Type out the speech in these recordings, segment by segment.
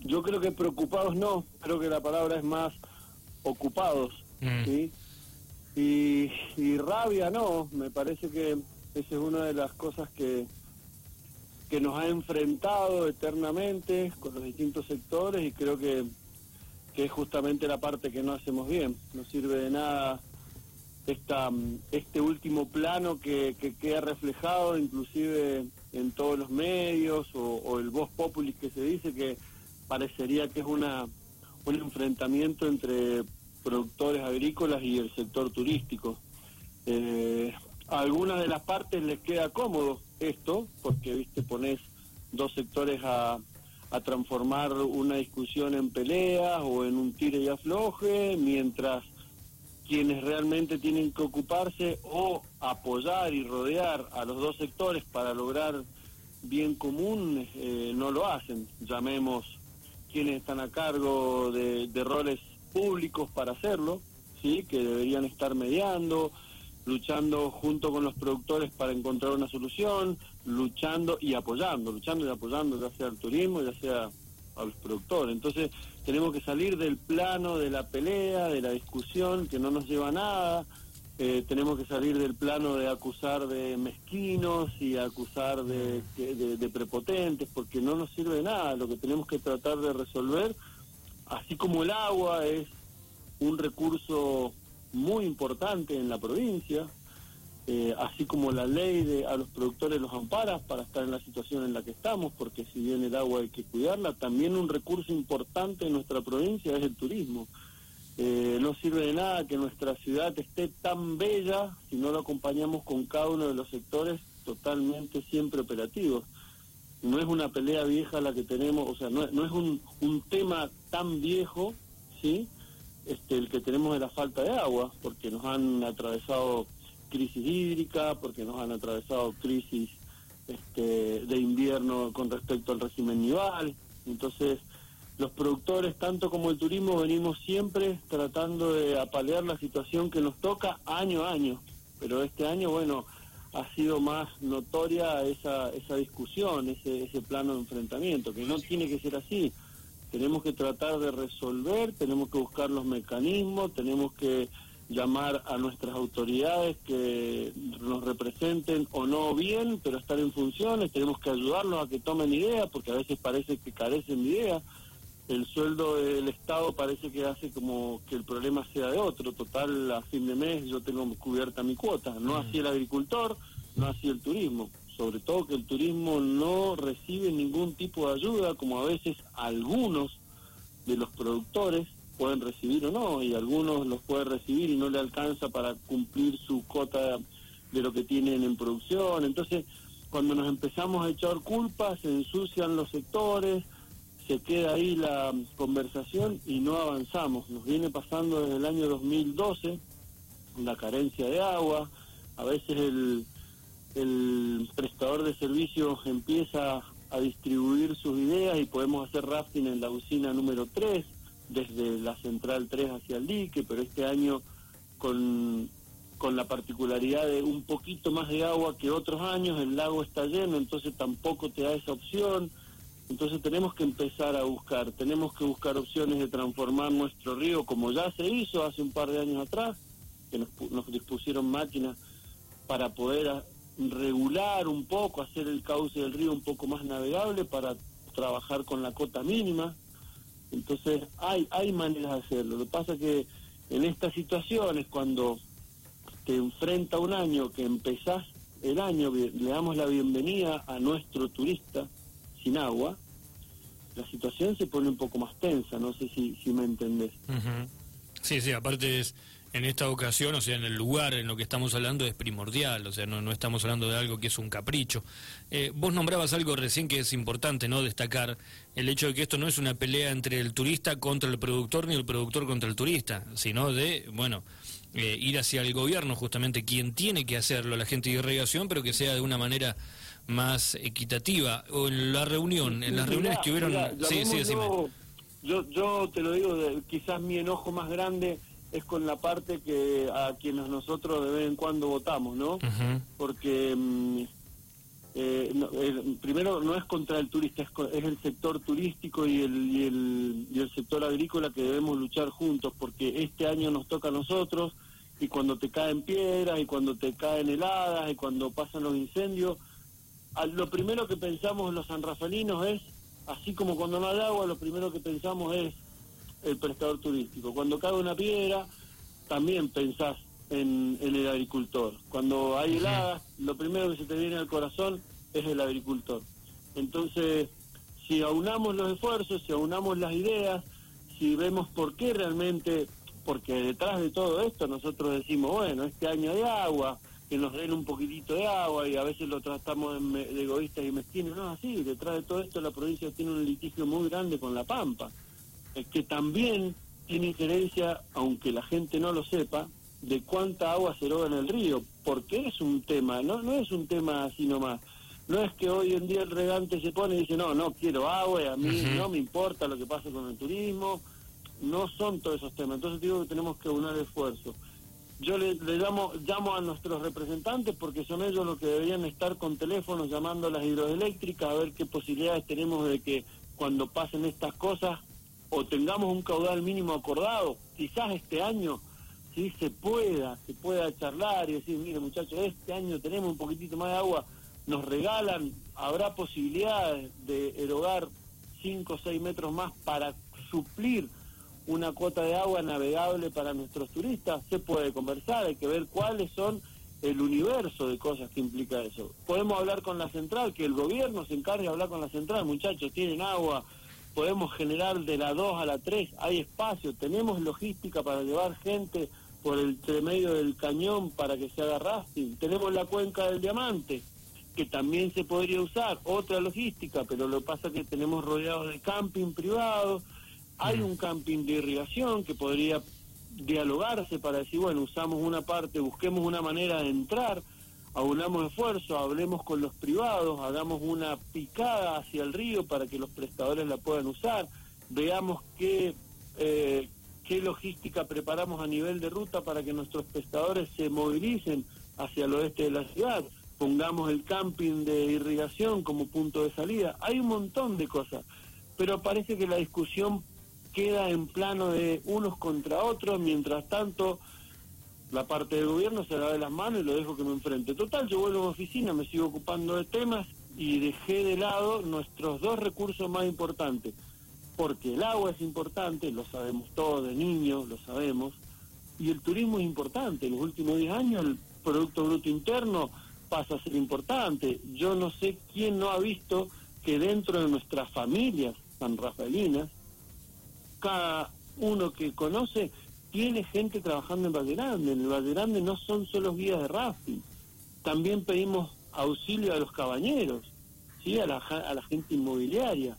yo creo que preocupados no, creo que la palabra es más ocupados, Mm. ¿sí? Y, y rabia no, me parece que esa es una de las cosas que, que nos ha enfrentado eternamente con los distintos sectores y creo que, que es justamente la parte que no hacemos bien. No sirve de nada esta, este último plano que, que queda reflejado inclusive en todos los medios o, o el voz populis que se dice que parecería que es una un enfrentamiento entre productores agrícolas y el sector turístico. Eh, a algunas de las partes les queda cómodo esto, porque viste pones dos sectores a, a transformar una discusión en peleas o en un tire y afloje, mientras quienes realmente tienen que ocuparse o apoyar y rodear a los dos sectores para lograr bien común eh, no lo hacen. Llamemos quienes están a cargo de, de roles públicos para hacerlo, sí, que deberían estar mediando, luchando junto con los productores para encontrar una solución, luchando y apoyando, luchando y apoyando ya sea al turismo, ya sea a los productores. Entonces tenemos que salir del plano de la pelea, de la discusión, que no nos lleva a nada. Eh, tenemos que salir del plano de acusar de mezquinos y acusar de, de, prepotentes, porque no nos sirve de nada. Lo que tenemos que tratar de resolver, así como el agua es un recurso muy importante en la provincia, eh, así como la ley de a los productores los ampara para estar en la situación en la que estamos, porque si bien el agua hay que cuidarla, también un recurso importante en nuestra provincia es el turismo. Eh, no sirve de nada que nuestra ciudad esté tan bella si no lo acompañamos con cada uno de los sectores totalmente siempre operativos. No es una pelea vieja la que tenemos, o sea, no, es un, un tema tan viejo, ¿sí? Este, el que tenemos de la falta de agua, porque nos han atravesado crisis hídrica, porque nos han atravesado crisis este, de invierno con respecto al régimen nival. Entonces, los productores, tanto como el turismo, venimos siempre tratando de apalear la situación que nos toca año a año. Pero este año, bueno, ha sido más notoria esa, esa discusión, ese, ese plano de enfrentamiento, que no tiene que ser así. Tenemos que tratar de resolver, tenemos que buscar los mecanismos, tenemos que llamar a nuestras autoridades que nos representen o no bien, pero estar en funciones, tenemos que ayudarlos a que tomen ideas, porque a veces parece que carecen de ideas. El sueldo del Estado parece que hace como que el problema sea de otro. Total, a fin de mes yo tengo cubierta mi cuota. No así el agricultor, no así el turismo. Sobre todo que el turismo no recibe ningún tipo de ayuda, como a veces algunos de los productores pueden recibir o no, y algunos los puede recibir y no le alcanza para cumplir su cota de lo que tienen en producción. Entonces, cuando nos empezamos a echar culpas, se ensucian los sectores, se queda ahí la conversación y no avanzamos. Nos viene pasando desde el año 2012 la carencia de agua, a veces el, el prestador de servicios empieza a distribuir sus ideas y podemos hacer rafting en la usina número 3, desde la central 3 hacia el dique, pero este año con, con la particularidad de un poquito más de agua que otros años, el lago está lleno, entonces tampoco te da esa opción. Entonces tenemos que empezar a buscar, tenemos que buscar opciones de transformar nuestro río como ya se hizo hace un par de años atrás, que nos, nos dispusieron máquinas para poder regular un poco, hacer el cauce del río un poco más navegable para trabajar con la cota mínima. Entonces hay, hay maneras de hacerlo. Lo que pasa que en estas situaciones, cuando te enfrenta un año que empezás el año, le damos la bienvenida a nuestro turista sin agua, la situación se pone un poco más tensa, no sé si, si me entendés. Sí, sí, aparte es, en esta ocasión, o sea, en el lugar en lo que estamos hablando es primordial, o sea, no, no estamos hablando de algo que es un capricho. Eh, vos nombrabas algo recién que es importante, ¿no? Destacar el hecho de que esto no es una pelea entre el turista contra el productor ni el productor contra el turista, sino de, bueno, eh, ir hacia el gobierno, justamente quien tiene que hacerlo, la gente de irrigación, pero que sea de una manera más equitativa. O en la reunión, en las Mirá, reuniones que hubieron... mirá, sí, sí, decime. llamémoslo- yo, yo te lo digo, de- quizás mi enojo más grande es con la parte que a quienes nosotros de vez en cuando votamos, ¿no? Porque mm, eh, primero no es contra el turista, es, el sector turístico y el, y, el, y el sector agrícola que debemos luchar juntos, porque este año nos toca a nosotros, y cuando te caen piedras, y cuando te caen heladas, y cuando pasan los incendios, lo primero que pensamos los sanrafalinos es, así como cuando no hay agua, lo primero que pensamos es el prestador turístico. Cuando cae una piedra, también pensás en, el agricultor. Cuando hay heladas, lo primero que se te viene al corazón es el agricultor. Entonces, si aunamos los esfuerzos, si aunamos las ideas, si vemos por qué realmente, porque detrás de todo esto nosotros decimos, bueno, este año de agua, que nos den un poquitito de agua y a veces lo tratamos de egoístas y mezquinos, no, así, detrás de todo esto la provincia tiene un litigio muy grande con La Pampa, que también tiene injerencia, aunque la gente no lo sepa, de cuánta agua se eroga en el río, porque es un tema, no, no es un tema así nomás. No es que hoy en día el regante se pone y dice, no, no quiero agua, y a mí no me importa lo que pase con el turismo. No son todos esos temas. Entonces digo que tenemos que unir esfuerzo. Yo le, llamo, llamo a nuestros representantes porque son ellos los que deberían estar con teléfonos llamando a las hidroeléctricas a ver qué posibilidades tenemos de que cuando pasen estas cosas o tengamos un caudal mínimo acordado, quizás este año si se pueda, se pueda charlar y decir, mire muchachos, este año tenemos un poquitito más de agua, nos regalan, habrá posibilidades de erogar 5 o 6 metros más para suplir una cuota de agua navegable para nuestros turistas, se puede conversar, hay que ver cuáles son el universo de cosas que implica eso. Podemos hablar con la central, que el gobierno se encargue de hablar con la central, muchachos, tienen agua, podemos generar de la 2 a la 3, hay espacio, tenemos logística para llevar gente por el medio del cañón para que se haga rafting, tenemos la cuenca del diamante, que también se podría usar, otra logística, pero lo que pasa es que tenemos rodeados de camping privado, hay un camping de irrigación que podría dialogarse para decir, bueno, usamos una parte, busquemos una manera de entrar, aunamos esfuerzo, hablemos con los privados, hagamos una picada hacia el río para que los prestadores la puedan usar, veamos qué, eh, qué logística preparamos a nivel de ruta para que nuestros prestadores se movilicen hacia el oeste de la ciudad, pongamos el camping de irrigación como punto de salida, hay un montón de cosas, pero parece que la discusión queda en plano de unos contra otros, mientras tanto la parte del gobierno se da de las manos y lo dejo que me enfrente. Total, yo vuelvo a mi oficina, me sigo ocupando de temas y dejé de lado nuestros dos recursos más importantes. Porque el agua es importante, lo sabemos todos, de niños lo sabemos, y el turismo es importante. En los últimos 10 años el Producto Bruto Interno pasa a ser importante. Yo no sé quién no ha visto que dentro de nuestras familias san rafaelinas, cada uno que conoce tiene gente trabajando en Valle Grande. En el Valle Grande no son solo guías de rafting. También pedimos auxilio a los cabañeros, ¿sí? a, la, a la gente inmobiliaria.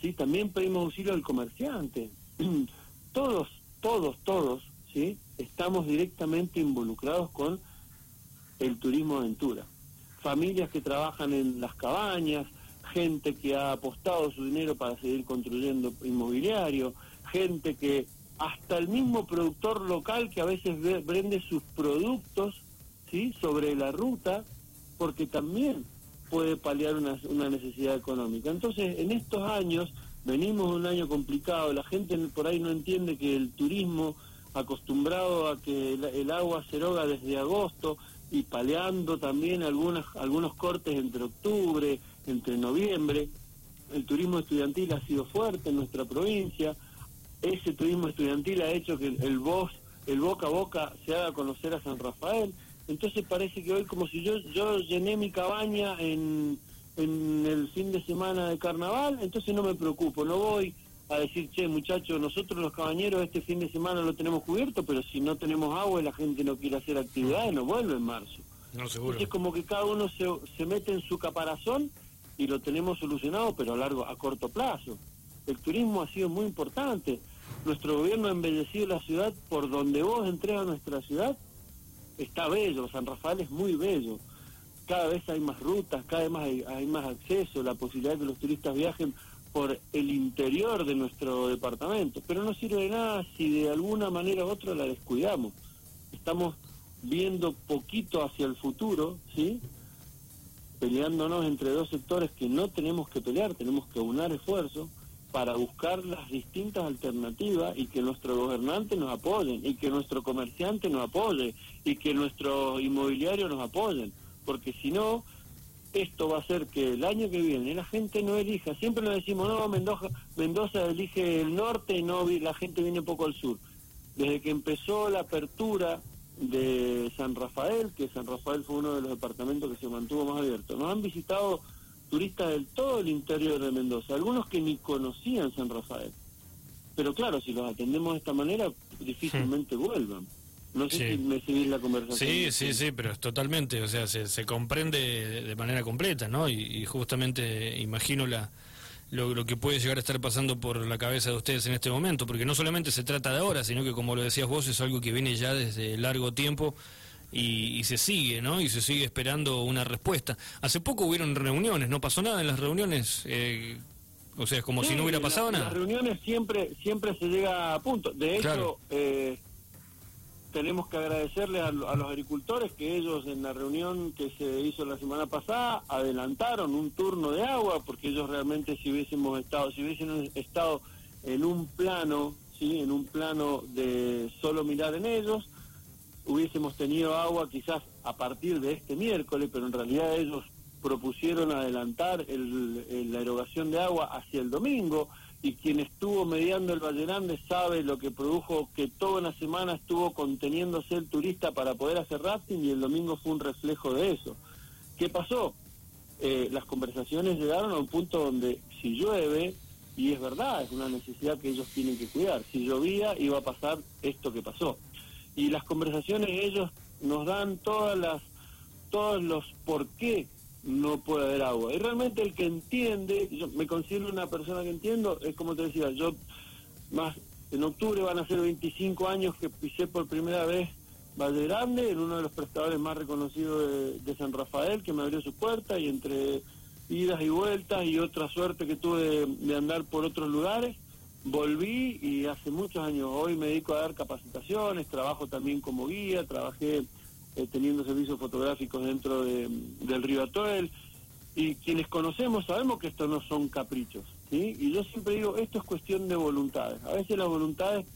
¿sí? También pedimos auxilio al comerciante. todos, todos, todos ¿sí? estamos directamente involucrados con el turismo aventura. Familias que trabajan en las cabañas, gente que ha apostado su dinero para seguir construyendo inmobiliario, gente que hasta el mismo productor local que a veces vende sus productos ¿sí? sobre la ruta, porque también puede paliar una, una necesidad económica. Entonces, en estos años, venimos de un año complicado, la gente por ahí no entiende que el turismo, acostumbrado a que el, agua se eroga desde agosto y paleando también algunas, algunos cortes entre octubre, entre noviembre, el turismo estudiantil ha sido fuerte en nuestra provincia, ese turismo estudiantil ha hecho que el, voz, el boca a boca se haga conocer a San Rafael. Entonces parece que hoy como si yo, yo llené mi cabaña en, en el fin de semana de carnaval, entonces no me preocupo, no voy a decir, che, muchachos, nosotros los cabañeros este fin de semana lo tenemos cubierto, pero si no tenemos agua y la gente no quiere hacer actividades, no vuelve en marzo. No, seguro. Es como que cada uno se, se mete en su caparazón y lo tenemos solucionado, pero a largo, a corto plazo. El turismo ha sido muy importante nuestro gobierno ha embellecido la ciudad por donde vos entres a nuestra ciudad, está bello, San Rafael es muy bello. Cada vez hay más rutas, cada vez más hay, más acceso, la posibilidad de que los turistas viajen por el interior de nuestro departamento. Pero no sirve de nada si de alguna manera u otra la descuidamos. Estamos viendo poquito hacia el futuro, ¿sí? peleándonos entre dos sectores que no tenemos que pelear, tenemos que unar esfuerzos para buscar las distintas alternativas y que nuestro gobernante nos apoyen y que nuestro comerciante nos apoye y que nuestros inmobiliarios nos apoyen, porque si no, esto va a hacer que el año que viene la gente no elija, siempre nos decimos, no, Mendoza, Mendoza elige el norte y no la gente viene poco al sur. Desde que empezó la apertura de San Rafael, que San Rafael fue uno de los departamentos que se mantuvo más abierto, nos han visitado turistas del todo el interior de Mendoza, algunos que ni conocían San Rafael. Pero claro, si los atendemos de esta manera, difícilmente vuelvan. No sé si me seguís la conversación. Sí, sí, sí, pero es totalmente, o sea, se, se comprende de manera completa, ¿no? Y, justamente imagino la, lo, lo, que puede llegar a estar pasando por la cabeza de ustedes en este momento, porque no solamente se trata de ahora, sino que como lo decías vos, es algo que viene ya desde largo tiempo y, se sigue, ¿no? Y se sigue esperando una respuesta. Hace poco hubieron reuniones, no pasó nada en las reuniones. Eh, o sea, es como si no hubiera pasado nada. Las reuniones siempre siempre se llega a punto. De hecho, eh, tenemos que agradecerle a, los agricultores que ellos en la reunión que se hizo la semana pasada adelantaron un turno de agua, porque ellos realmente si hubiésemos estado, si hubiesen estado en un plano, sí, en un plano de solo mirar en ellos, hubiésemos tenido agua quizás a partir de este miércoles, pero en realidad ellos propusieron adelantar la erogación de agua hacia el domingo y quien estuvo mediando el Valle Grande sabe lo que produjo que toda una semana estuvo conteniéndose el turista para poder hacer rafting y el domingo fue un reflejo de eso. ¿Qué pasó? Eh, las conversaciones llegaron a un punto donde si llueve, y es verdad, es una necesidad que ellos tienen que cuidar, si llovía iba a pasar esto que pasó y las conversaciones ellos nos dan todas las todos los por qué no puede haber agua. Y realmente el que entiende, yo me considero una persona que entiendo, es como te decía, yo más en octubre van a ser 25 años que pisé por primera vez Valle Grande, en uno de los prestadores más reconocidos de, de San Rafael, que me abrió su puerta y entre idas y vueltas y otra suerte que tuve de andar por otros lugares, volví y hace muchos años, hoy me dedico a dar capacitaciones, trabajo también como guía, trabajé eh, teniendo servicios fotográficos dentro de, del Río Atoel, y quienes conocemos sabemos que esto no son caprichos, ¿sí? Y yo siempre digo, esto es cuestión de voluntades. A veces las voluntades,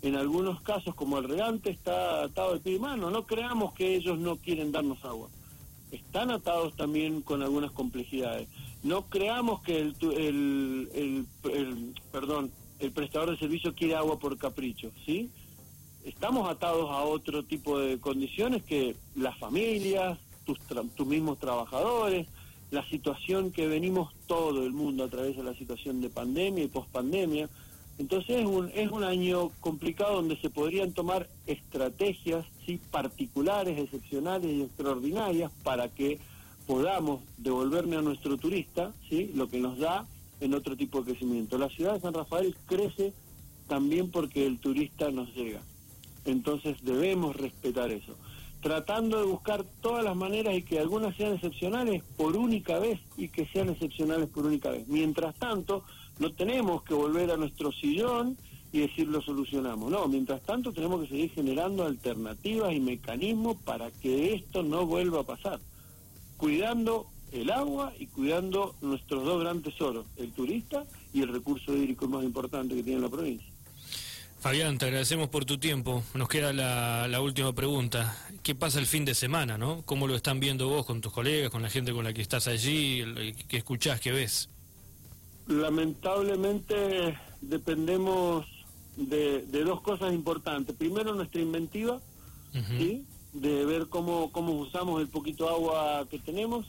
en algunos casos como el regante, está atado de pie y mano. No creamos que ellos no quieren darnos agua. Están atados también con algunas complejidades. No creamos que el, el, el perdón, el prestador de servicio quiere agua por capricho, ¿sí? Estamos atados a otro tipo de condiciones que las familias, tus, tus mismos trabajadores, la situación que venimos todo el mundo a través de la situación de pandemia y pospandemia. Entonces es un, es un año complicado donde se podrían tomar estrategias ¿sí? particulares, excepcionales y extraordinarias para que podamos devolverme a nuestro turista ¿sí? lo que nos da en otro tipo de crecimiento. La ciudad de San Rafael crece también porque el turista nos llega. Entonces debemos respetar eso. Tratando de buscar todas las maneras y que algunas sean excepcionales por única vez y que sean excepcionales por única vez. Mientras tanto, no tenemos que volver a nuestro sillón y decir lo solucionamos. No, mientras tanto tenemos que seguir generando alternativas y mecanismos para que esto no vuelva a pasar. Cuidando el agua y cuidando nuestros dos grandes tesoros, el turista y el recurso hídrico más importante que tiene la provincia. Fabián, te agradecemos por tu tiempo. Nos queda la, última pregunta. ¿Qué pasa el fin de semana, no? ¿Cómo lo están viendo vos con tus colegas, con la gente con la que estás allí? ¿Qué escuchás, qué ves? Lamentablemente dependemos de, dos cosas importantes. Primero, nuestra inventiva, ¿sí? De ver cómo, cómo usamos el poquito agua que tenemos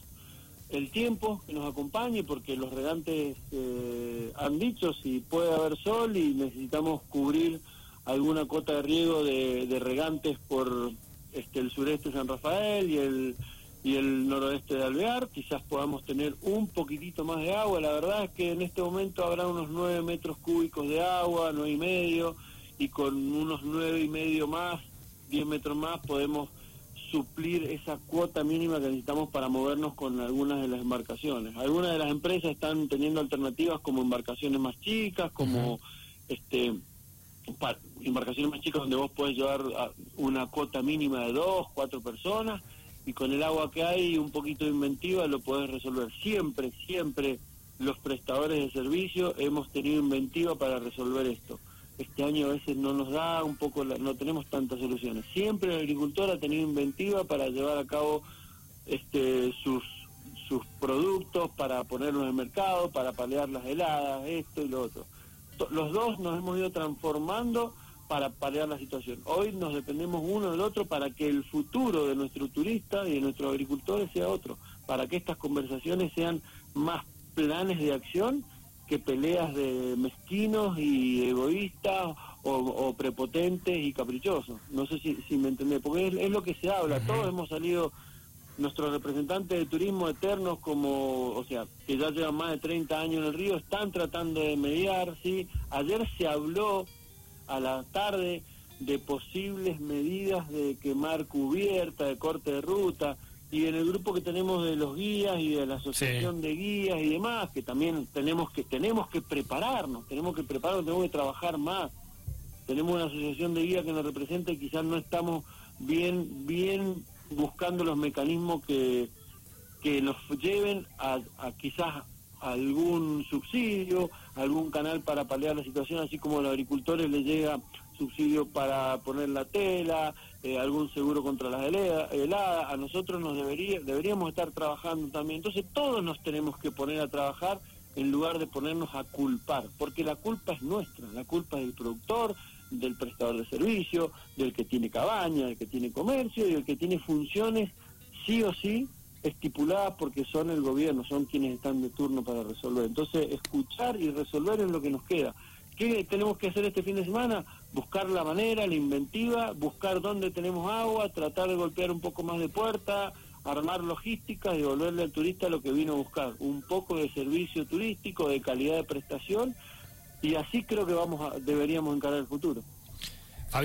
el tiempo que nos acompañe, porque los regantes eh, han dicho si puede haber sol y necesitamos cubrir alguna cota de riego de, regantes por este el sureste de San Rafael y el y el noroeste de Alvear, quizás podamos tener un poquitito más de agua, la verdad es que en este momento habrá unos nueve metros cúbicos de agua, nueve y medio, y con unos nueve y medio más, diez metros más podemos suplir esa cuota mínima que necesitamos para movernos con algunas de las embarcaciones. Algunas de las empresas están teniendo alternativas como embarcaciones más chicas, como este embarcaciones más chicas donde vos podés llevar una cuota mínima de dos, cuatro personas y con el agua que hay y un poquito de inventiva lo podés resolver. Siempre, siempre los prestadores de servicio hemos tenido inventiva para resolver esto. Este año a veces no nos da un poco, no tenemos tantas soluciones. Siempre el agricultor ha tenido inventiva para llevar a cabo este, sus, sus productos, para ponerlos en el mercado, para paliar las heladas, esto y lo otro. Los dos nos hemos ido transformando para paliar la situación. Hoy nos dependemos uno del otro para que el futuro de nuestro turista y de nuestros agricultores sea otro, para que estas conversaciones sean más planes de acción que peleas de mezquinos y egoístas o, prepotentes y caprichosos. No sé si, me entendés, porque es, lo que se habla. Todos hemos salido, nuestros representantes de turismo eternos, como, o sea, que ya llevan más de 30 años en el río, están tratando de mediar, ¿sí? Ayer se habló a la tarde de posibles medidas de quemar cubierta, de corte de ruta y en el grupo que tenemos de los guías y de la asociación de guías y demás, que también tenemos que tenemos que prepararnos, tenemos que prepararnos, tenemos que trabajar más. Tenemos una asociación de guías que nos representa y quizás no estamos bien bien buscando los mecanismos que, que nos lleven a, a quizás algún subsidio, algún canal para paliar la situación, así como a los agricultores les llega subsidio para poner la tela, eh, algún seguro contra las heladas, a nosotros nos debería, deberíamos estar trabajando también. Entonces todos nos tenemos que poner a trabajar en lugar de ponernos a culpar, porque la culpa es nuestra, la culpa es del productor, del prestador de servicio, del que tiene cabaña, del que tiene comercio y del que tiene funciones sí o sí estipuladas porque son el gobierno, son quienes están de turno para resolver. Entonces, escuchar y resolver es lo que nos queda. ¿Qué tenemos que hacer este fin de semana? Buscar la manera, la inventiva, buscar dónde tenemos agua, tratar de golpear un poco más de puerta, armar logística y devolverle al turista lo que vino a buscar, un poco de servicio turístico, de calidad de prestación, y así creo que vamos a, deberíamos encarar el futuro.